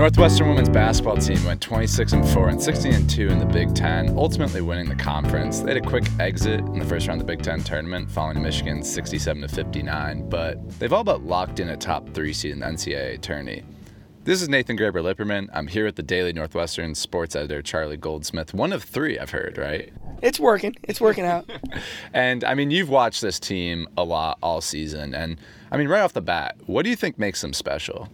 Northwestern women's basketball team went 26 and 4 and 16 and 2 in the Big Ten, ultimately winning the conference. They had a quick exit in the first round of the Big Ten tournament, falling to Michigan 67 to 59, but they've all but locked in a top three seed in the NCAA tourney. This is Nathan Graber Lipperman. I'm here with the Daily Northwestern sports editor Charlie Goldsmith. One of three, I've heard, right? It's working. It's working out. and I mean, you've watched this team a lot all season, and I mean, right off the bat, what do you think makes them special?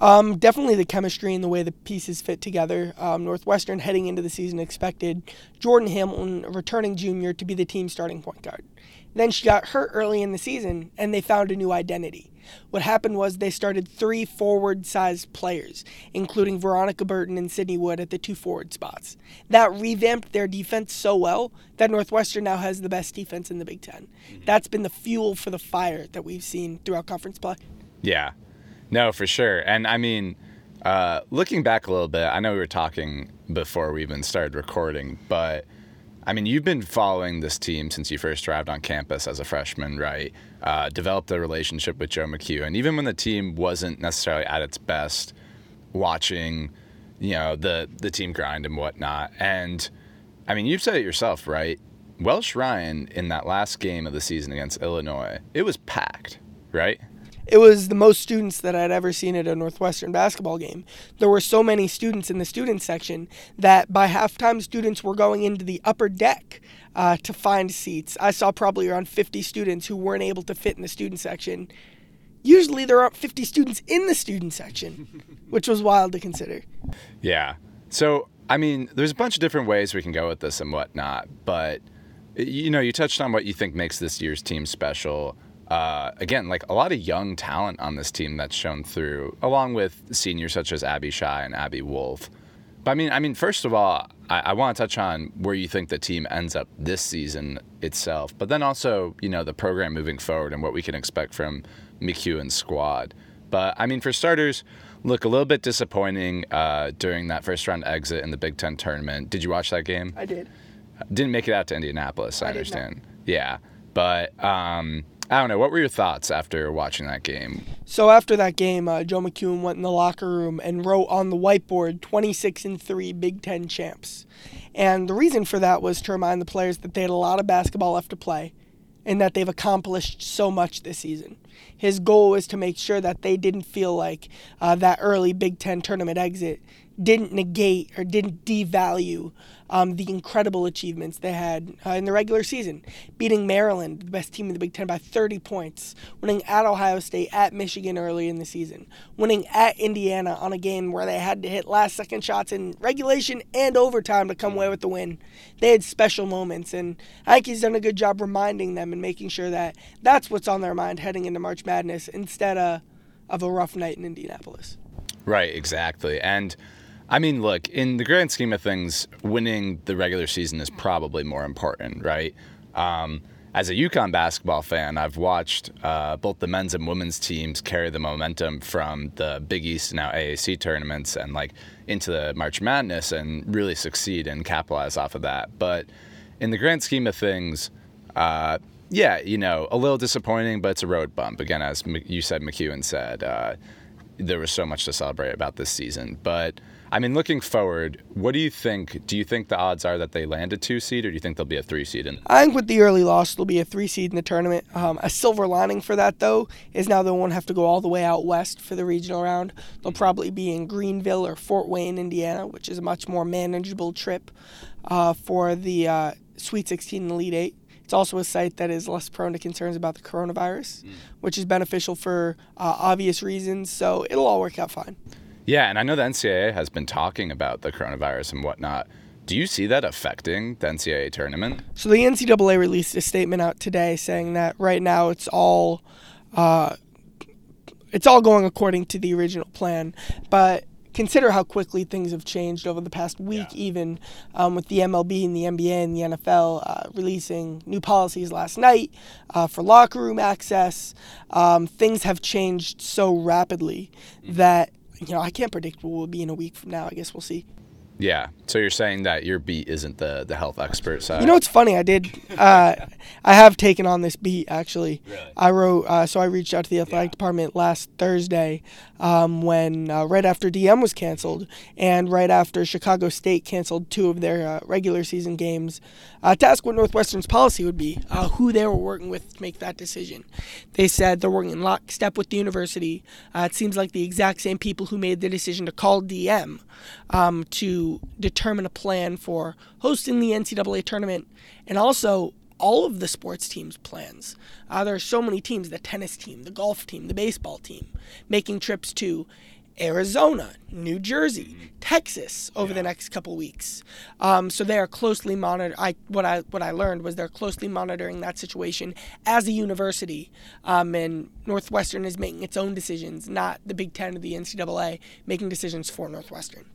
Um, definitely the chemistry and the way the pieces fit together. Um, Northwestern heading into the season expected Jordan Hamilton, a returning junior, to be the team's starting point guard. Then she got hurt early in the season, and they found a new identity. What happened was they started three forward sized players, including Veronica Burton and Sydney Wood at the two forward spots. That revamped their defense so well that Northwestern now has the best defense in the Big 10 mm-hmm. That's been the fuel for the fire that we've seen throughout conference play. Yeah, no, for sure. And I mean, uh, looking back a little bit, I know we were talking before we even started recording, but I mean, you've been following this team since you first arrived on campus as a freshman, right? Uh, developed a relationship with Joe McKeown, and even when the team wasn't necessarily at its best, watching, you know, the the team grind and whatnot. And I mean, you've said it yourself, right? Welsh Ryan in that last game of the season against Illinois, it was packed, right? It was the most students that I'd ever seen at a Northwestern basketball game. There were so many students in the student section that by halftime, students were going into the upper deck uh, to find seats. I saw probably around 50 students who weren't able to fit in the student section. Usually, there aren't 50 students in the student section, which was wild to consider. Yeah. So, I mean, there's a bunch of different ways we can go with this and whatnot, but you know, you touched on what you think makes this year's team special uh, again, like a lot of young talent on this team that's shown through, along with seniors such as Abi Scheid and Abby Wolf. But I mean, I mean, first of all, I, I want to touch on where you think the team ends up this season itself, but then also, you know, the program moving forward and what we can expect from and squad. But I mean, for starters, look a little bit disappointing uh, during that first round exit in the Big Ten tournament. Did you watch that game? I did. Didn't make it out to Indianapolis. I, I understand. Yeah, but um, I don't know. What were your thoughts after watching that game? So after that game, uh, Joe McKeown went in the locker room and wrote on the whiteboard 26 and 3 Big 10 champs. And the reason for that was to remind the players that they had a lot of basketball left to play and that they've accomplished so much this season. His goal was to make sure that they didn't feel like uh, that early Big Ten tournament exit didn't negate or didn't devalue um, the incredible achievements they had uh, in the regular season, beating Maryland, the best team in the Big Ten, by 30 points, winning at Ohio State, at Michigan early in the season, winning at Indiana on a game where they had to hit last second shots in regulation and overtime to come away with the win. They had special moments, and I think he's done a good job reminding them and making sure that that's what's on their mind heading into March Madness instead of, of a rough night in Indianapolis. Right, exactly. And I mean, look, in the grand scheme of things, winning the regular season is probably more important, right? Um, as a UConn basketball fan, I've watched uh, both the men's and women's teams carry the momentum from the Big East now AAC tournaments and like into the March Madness and really succeed and capitalize off of that. But in the grand scheme of things, uh, yeah, you know, a little disappointing, but it's a road bump. Again, as you said, McKeown said, uh, there was so much to celebrate about this season, but I mean, looking forward, what do you think? Do you think the odds are that they land a two seed, or do you think they'll be a three seed? In- I think with the early loss, they'll be a three seed in the tournament. Um, a silver lining for that, though, is now they won't have to go all the way out west for the regional round. They'll probably be in Greenville or Fort Wayne, Indiana, which is a much more manageable trip uh, for the uh, Sweet 16 and Elite Eight. It's also a site that is less prone to concerns about the coronavirus, mm. which is beneficial for uh, obvious reasons. So it'll all work out fine. Yeah, and I know the NCAA has been talking about the coronavirus and whatnot. Do you see that affecting the NCAA tournament? So the NCAA released a statement out today saying that right now it's all uh, it's all going according to the original plan, but consider how quickly things have changed over the past week, yeah. even um, with the MLB and the NBA and the NFL uh, releasing new policies last night uh, for locker room access. Um, things have changed so rapidly mm-hmm. that you know, I can't predict what will be in a week from now. I guess we'll see. Yeah. So you're saying that your beat isn't the the health expert side. You know what's funny? I did. Uh, I have taken on this beat actually. Really? I wrote. Uh, so I reached out to the athletic Yeah. department last Thursday, um, when uh, right after DM was canceled and right after Chicago State canceled two of their uh, regular season games, uh, to ask what Northwestern's policy would be, uh, who they were working with to make that decision. They said they're working in lockstep with the university. Uh, it seems like the exact same people who made the decision to call DM um, to determine a plan for hosting the NCAA tournament and also all of the sports teams' plans. Uh, there are so many teams the tennis team, the golf team, the baseball team making trips to Arizona, New Jersey, Texas over the next couple weeks. Um, so they are closely monitor. I what I what I learned was they're closely monitoring that situation as a university, um, and Northwestern is making its own decisions, not the Big Ten or the NCAA making decisions for Northwestern.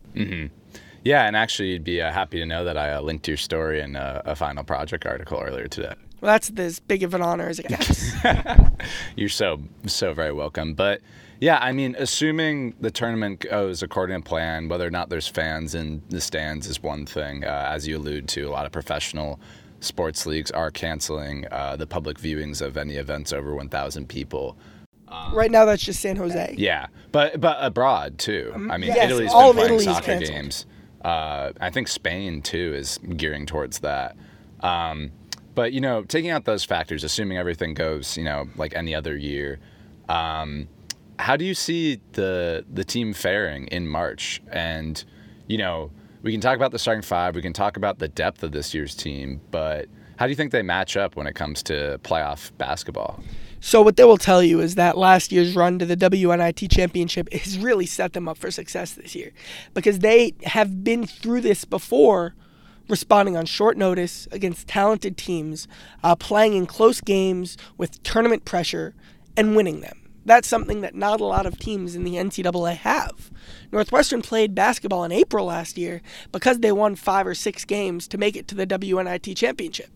Yeah, and actually, you'd be uh, happy to know that I uh, linked your story in uh, a final project article earlier today. Well, that's as big of an honor as it gets. You're so so very welcome. But yeah, I mean, assuming the tournament goes according to plan, whether or not there's fans in the stands is one thing. Uh, as you allude to, a lot of professional sports leagues are canceling uh, the public viewings of any events over 1,000 people. right now, that's just San Jose. Yeah, but but abroad too. I mean, yes, Italy's all been of playing Italy is soccer canceled. games. Uh, I think Spain too is gearing towards that. Um, but you know, taking out those factors, assuming everything goes, you know, like any other year, um, how do you see the the team faring in March? And you know, we can talk about the starting five, we can talk about the depth of this year's team, but how do you think they match up when it comes to playoff basketball? So what they will tell you is that last year's run to the WNIT championship has really set them up for success this year because they have been through this before responding on short notice against talented teams, uh, playing in close games with tournament pressure, and winning them. That's something that not a lot of teams in the NCAA have. Northwestern played basketball in April last year because they won five or six games to make it to the WNIT championship.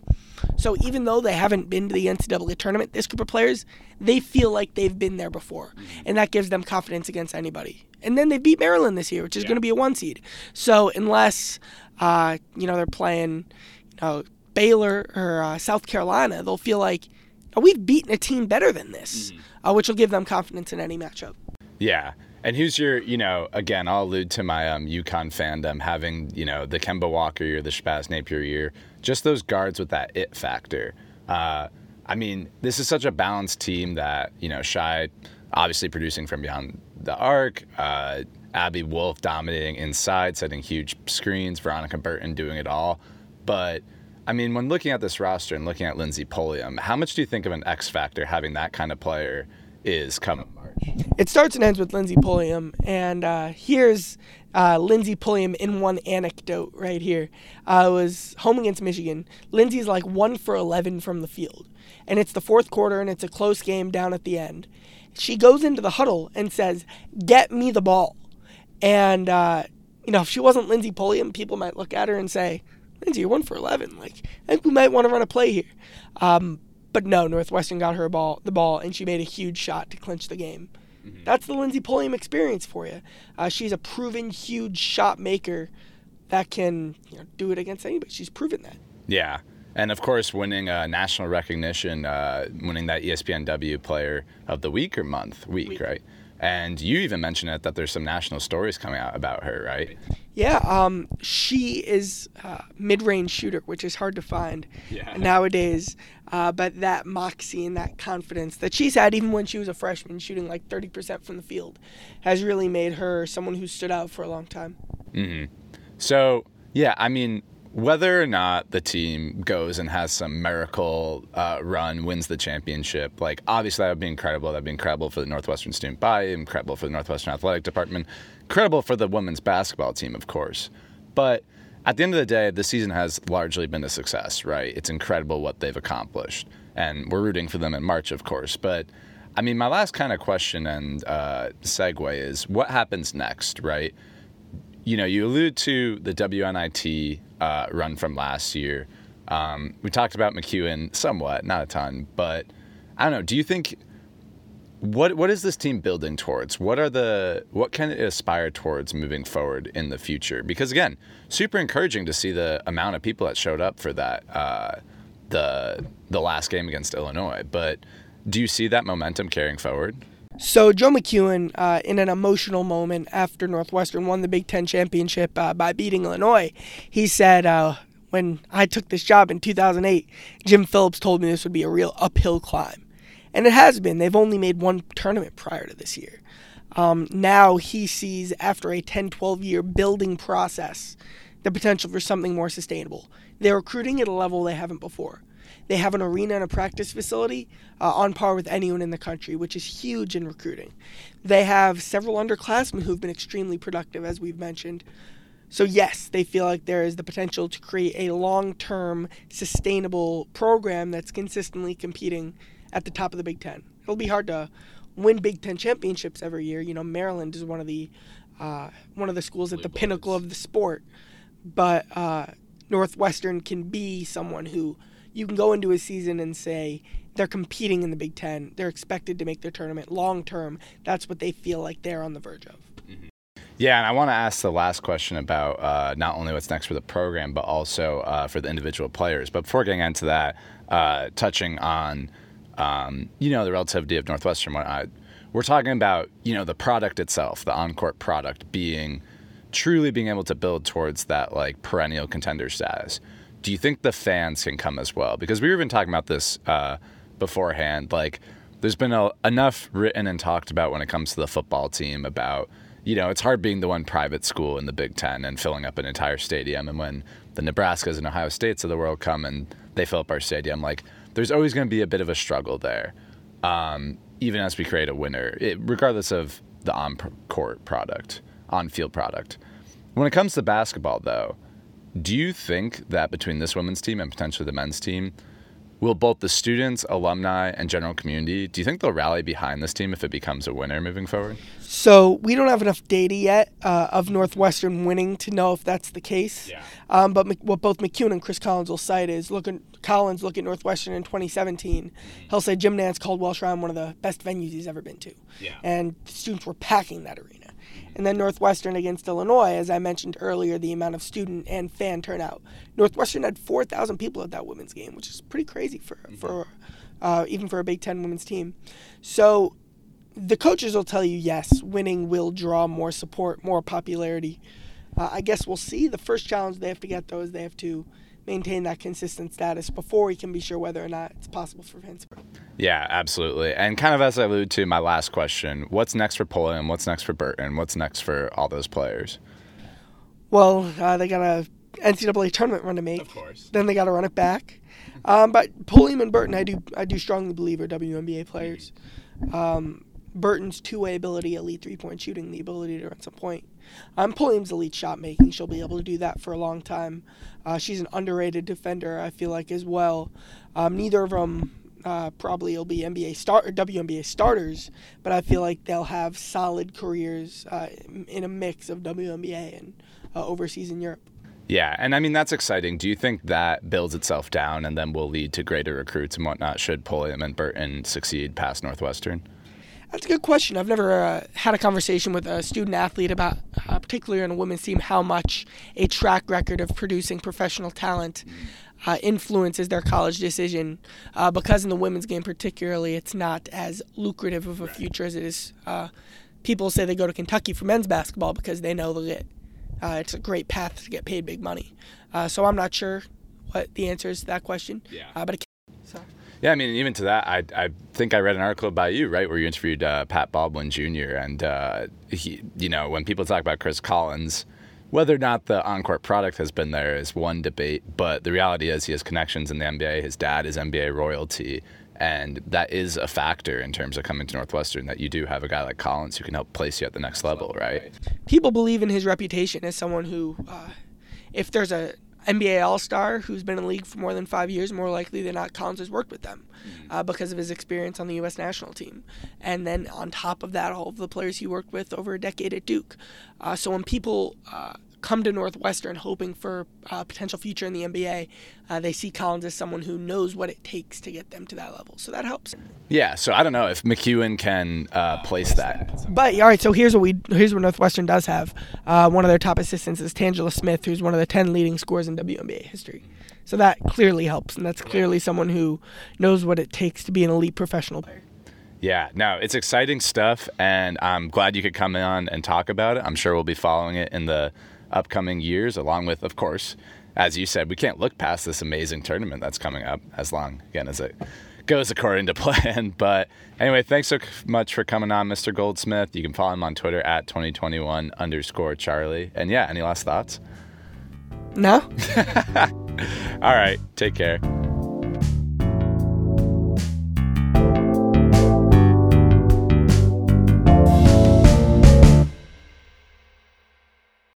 So even though they haven't been to the NCAA tournament, this group of players, they feel like they've been there before, and that gives them confidence against anybody. And then they beat Maryland this year, which is going to be a one seed. So unless uh, you know they're playing, you know, Baylor or uh, South Carolina, they'll feel like "Oh, we've beaten a team better than this, uh, which will give them confidence in any matchup. Yeah. And who's your, you know, again, I'll allude to my um, UConn fandom having, you know, the Kemba Walker year, the Shabazz Napier year, just those guards with that it factor. Uh, I mean, this is such a balanced team that, you know, Scheid obviously producing from beyond the arc, uh, Abby Wolf dominating inside, setting huge screens, Veronica Burton doing it all. But I mean, when looking at this roster and looking at Lindsey Pulliam, how much do you think of an X factor having that kind of player is come March? It starts and ends with Lindsey Pulliam, and uh, here's uh, Lindsey Pulliam in one anecdote right here. Uh, was home against Michigan. Lindsey's like one for 11 from the field, and it's the fourth quarter, and it's a close game down at the end. She goes into the huddle and says, "Get me the ball," and uh, you know if she wasn't Lindsey Pulliam, people might look at her and say, "Lindsey, you're one for 11. Like I think we might want to run a play here." Um, but no, Northwestern got her ball, the ball, and she made a huge shot to clinch the game. That's the Lindsey Pulliam experience for you. Uh, she's a proven huge shot maker that can you know, do it against anybody. She's proven that. Yeah. And of course, winning uh, national recognition, uh, winning that ESPNW Player of the Week or month, week, Week. right? And you even mentioned it that there's some national stories coming out about her, right? Yeah, um, she is a mid-range shooter, which is hard to find Yeah. nowadays. Uh, but that moxie and that confidence that she's had, even when she was a freshman, shooting like 30% from the field, has really made her someone who stood out for a long time. So, yeah, I mean, whether or not the team goes and has some miracle uh, run, wins the championship, like obviously that would be incredible. That'd be incredible for the Northwestern Student Body, incredible for the Northwestern Athletic Department, incredible for the women's basketball team, of course. But at the end of the day, the season has largely been a success, right? It's incredible what they've accomplished. And we're rooting for them in March, of course. But I mean, my last kind of question and uh, segue is what happens next, right? you know, you allude to the WNIT uh, run from last year. Um, we talked about McKeown somewhat, not a ton, but I don't know. Do you think what what is this team building towards? What are the what can it aspire towards moving forward in the future? Because again, super encouraging to see the amount of people that showed up for that uh, the the last game against Illinois. But do you see that momentum carrying forward? So Joe McKeown, uh, in an emotional moment after Northwestern won the Big Ten championship uh, by beating Illinois, he said, uh, "When I took this job in 2008, Jim Phillips told me this would be a real uphill climb." And it has been. They've only made one tournament prior to this year. Um, now he sees, after a 10 12 year building process, the potential for something more sustainable. They're recruiting at a level they haven't before. They have an arena and a practice facility uh, on par with anyone in the country, which is huge in recruiting. They have several underclassmen who've been extremely productive, as we've mentioned. So, yes, they feel like there is the potential to create a long term, sustainable program that's consistently competing at the top of the Big Ten. It'll be hard to win Big Ten championships every year. You know, Maryland is one of the uh, one of the schools at the pinnacle of the sport, but uh, Northwestern can be someone who you can go into a season and say they're competing in the Big Ten. They're expected to make their tournament long term. That's what they feel like they're on the verge of. Mm-hmm. Yeah, and I want to ask the last question about uh, not only what's next for the program, but also uh, for the individual players. But before getting into that, uh, touching on um, you know, the relativity of Northwestern. We're talking about, you know, the product itself, the on-court product being truly being able to build towards that like perennial contender status. Do you think the fans can come as well? Because we were even talking about this uh, beforehand. Like, there's been a, enough written and talked about when it comes to the football team about, you know, it's hard being the one private school in the Big Ten and filling up an entire stadium. And when the Nebraskas and Ohio States of the world come and they fill up our stadium, like there's always going to be a bit of a struggle there, um, even as we create a winner, it, regardless of the on court product, on field product. When it comes to basketball, though, do you think that between this women's team and potentially the men's team, will both the students, alumni, and general community, do you think they'll rally behind this team if it becomes a winner moving forward? So we don't have enough data yet uh, of Northwestern winning to know if that's the case. Yeah. Um, but what both McKeown and Chris Collins will cite is look at Collins look at Northwestern in 2017. He'll say Jim Nantz called Welsh Ryan one of the best venues he's ever been to. Yeah. And students were packing that arena. And then Northwestern against Illinois, as I mentioned earlier, the amount of student and fan turnout. Northwestern had 4,000 people at that women's game, which is pretty crazy for mm-hmm. for uh, even for a Big Ten women's team. So the coaches will tell you yes, winning will draw more support, more popularity. Uh, I guess we'll see. The first challenge they have to get though is they have to maintain that consistent status before we can be sure whether or not it's possible for fans. Yeah, absolutely. And kind of as I alluded to, my last question: What's next for Pulliam? What's next for Burton? What's next for all those players? Well, uh, they got a NCAA tournament run to make. Of course. Then they got to run it back. Um, but Pulliam and Burton, I do I do strongly believe are WNBA players. Um, Burton's two-way ability, elite three-point shooting, the ability to run some point. Um, Pulliam's elite shot making. She'll be able to do that for a long time. Uh, she's an underrated defender, I feel like, as well. Um, neither of them uh, probably will be NBA start or WNBA starters, but I feel like they'll have solid careers uh, in a mix of WNBA and uh, overseas in Europe. Yeah, and I mean that's exciting. Do you think that builds itself down and then will lead to greater recruits and whatnot? Should Pulliam and Burton succeed past Northwestern? That's a good question. I've never uh, had a conversation with a student athlete about, uh, particularly on a women's team, how much a track record of producing professional talent uh, influences their college decision. Uh, because in the women's game, particularly, it's not as lucrative of a future as it is. Uh, people say they go to Kentucky for men's basketball because they know they'll get. Uh, it's a great path to get paid big money. so I'm not sure what the answer is to that question. Yeah. but it yeah, I mean, even to that, I, I think I read an article by you, right, where you interviewed uh, Pat Baldwin Jr. And uh, he, you know, when people talk about Chris Collins, whether or not the on-court product has been there is one debate, but the reality is he has connections in the NBA. His dad is NBA royalty, and that is a factor in terms of coming to Northwestern. That you do have a guy like Collins who can help place you at the next level, right? People believe in his reputation as someone who, uh, if there's a NBA All Star who's been in the league for more than five years, more likely than not, Collins has worked with them mm-hmm. uh, because of his experience on the U.S. national team. And then on top of that, all of the players he worked with over a decade at Duke. Uh, so when people uh, come to Northwestern hoping for a potential future in the NBA, uh, they see Collins as someone who knows what it takes to get them to that level. So that helps. Yeah. So I don't know if McKeown can uh, place that. But all right, so here's what we here's what Northwestern does have. Uh, one of their top assistants is Tangela Smith, who's one of the ten leading scorers in WNBA history. So that clearly helps, and that's clearly someone who knows what it takes to be an elite professional player. Yeah, no, it's exciting stuff, and I'm glad you could come on and talk about it. I'm sure we'll be following it in the upcoming years, along with, of course, as you said, we can't look past this amazing tournament that's coming up as long, again, as it goes according to plan. But anyway, thanks so much for coming on, Mr. Goldsmith. You can follow him on Twitter at 2021 underscore Charlie. And yeah, any last thoughts? No? All right, take care.